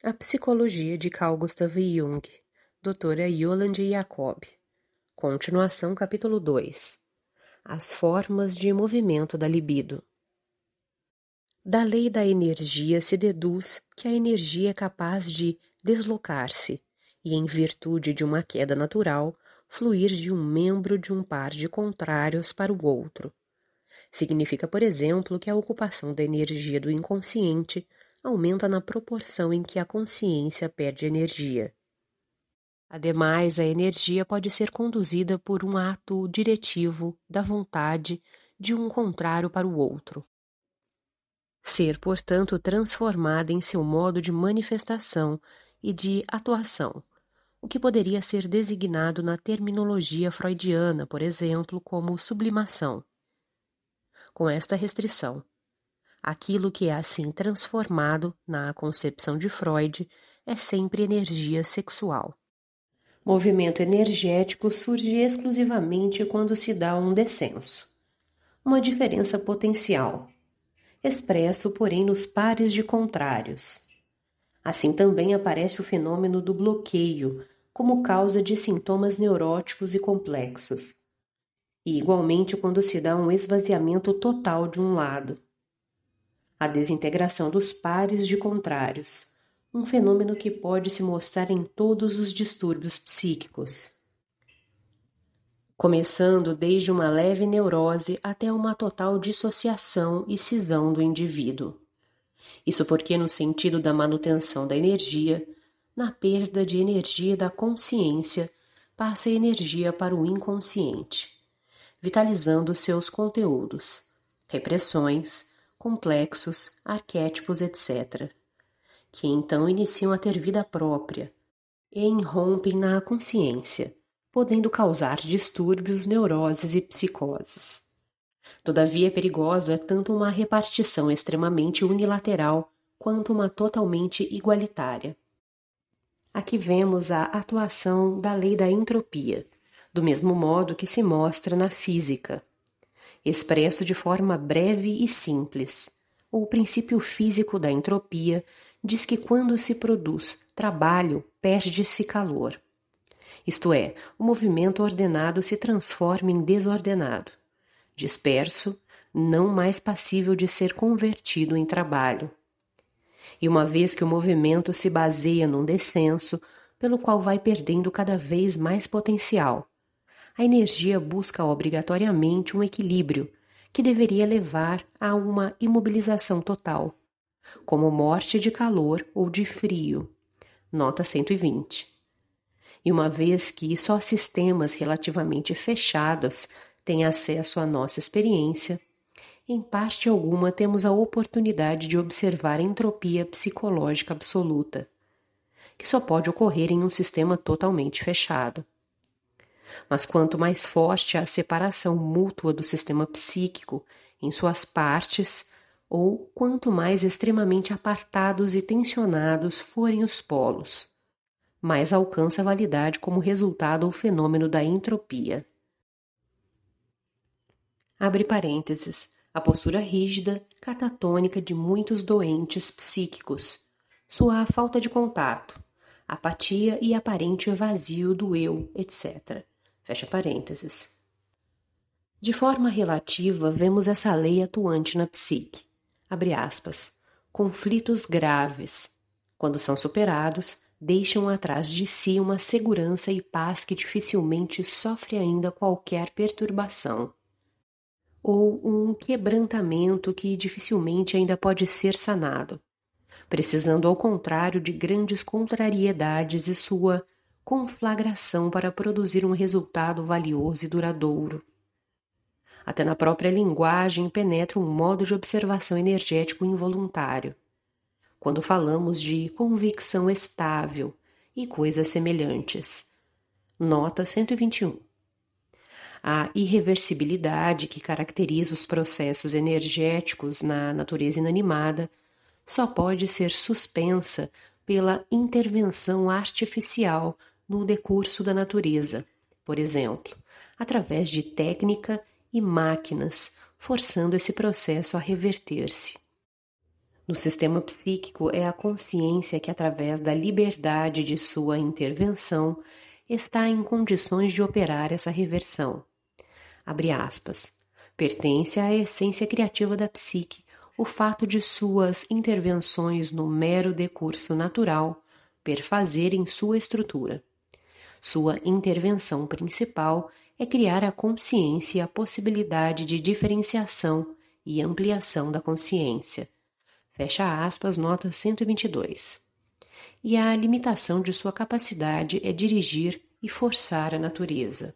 A Psicologia de Carl Gustav Jung, Doutora Yolande Jacob. Continuação capítulo 2. As formas de movimento da libido. Da lei da energia se deduz que a energia é capaz de deslocar-se e, em virtude de uma queda natural, fluir de um membro de um par de contrários para o outro. Significa, por exemplo, que a ocupação da energia do inconsciente aumenta na proporção em que a consciência perde energia. Ademais, a energia pode ser conduzida por um ato diretivo da vontade de um contrário para o outro. Ser, portanto, transformada em seu modo de manifestação e de atuação, o que poderia ser designado na terminologia freudiana, por exemplo, como sublimação. Com esta restrição, Aquilo que é assim transformado, na concepção de Freud, é sempre energia sexual. Movimento energético surge exclusivamente quando se dá um descenso. Uma diferença potencial, expresso, porém, nos pares de contrários. Assim também aparece o fenômeno do bloqueio como causa de sintomas neuróticos e complexos. E igualmente quando se dá um esvaziamento total de um lado a desintegração dos pares de contrários, um fenômeno que pode se mostrar em todos os distúrbios psíquicos. Começando desde uma leve neurose até uma total dissociação e cisão do indivíduo. Isso porque, no sentido da manutenção da energia, na perda de energia da consciência, passa energia para o inconsciente, vitalizando seus conteúdos, repressões, complexos, arquétipos, etc., que então iniciam a ter vida própria e irrompem na consciência, podendo causar distúrbios, neuroses e psicoses. Todavia é perigosa tanto uma repartição extremamente unilateral quanto uma totalmente igualitária. Aqui vemos a atuação da lei da entropia, do mesmo modo que se mostra na física, expresso de forma breve e simples. O princípio físico da entropia diz que quando se produz trabalho, perde-se calor. Isto é, o movimento ordenado se transforma em desordenado, disperso, não mais passível de ser convertido em trabalho. E uma vez que o movimento se baseia num descenso, pelo qual vai perdendo cada vez mais potencial, a energia busca obrigatoriamente um equilíbrio que deveria levar a uma imobilização total, como morte de calor ou de frio. Nota 120. E uma vez que só sistemas relativamente fechados têm acesso à nossa experiência, em parte alguma temos a oportunidade de observar a entropia psicológica absoluta, que só pode ocorrer em um sistema totalmente fechado. Mas quanto mais forte a separação mútua do sistema psíquico em suas partes, ou quanto mais extremamente apartados e tensionados forem os polos, mais alcança a validade como resultado o fenômeno da entropia. Abre parênteses. A postura rígida, catatônica de muitos doentes psíquicos, sua falta de contato, apatia e aparente vazio do eu, etc. Fecha parênteses. De forma relativa, vemos essa lei atuante na psique. Abre aspas. Conflitos graves, quando são superados, deixam atrás de si uma segurança e paz que dificilmente sofre ainda qualquer perturbação. Ou um quebrantamento que dificilmente ainda pode ser sanado, precisando ao contrário de grandes contrariedades e sua conflagração para produzir um resultado valioso e duradouro. Até na própria linguagem penetra um modo de observação energético involuntário. Quando falamos de convicção estável e coisas semelhantes. Nota 121. A irreversibilidade que caracteriza os processos energéticos na natureza inanimada só pode ser suspensa pela intervenção artificial no decurso da natureza, por exemplo, através de técnica e máquinas, forçando esse processo a reverter-se. No sistema psíquico, é a consciência que, através da liberdade de sua intervenção, está em condições de operar essa reversão. Abre aspas. Pertence à essência criativa da psique o fato de suas intervenções no mero decurso natural perfazerem sua estrutura. Sua intervenção principal é criar a consciência e a possibilidade de diferenciação e ampliação da consciência. Fecha aspas, nota 122. E a limitação de sua capacidade é dirigir e forçar a natureza.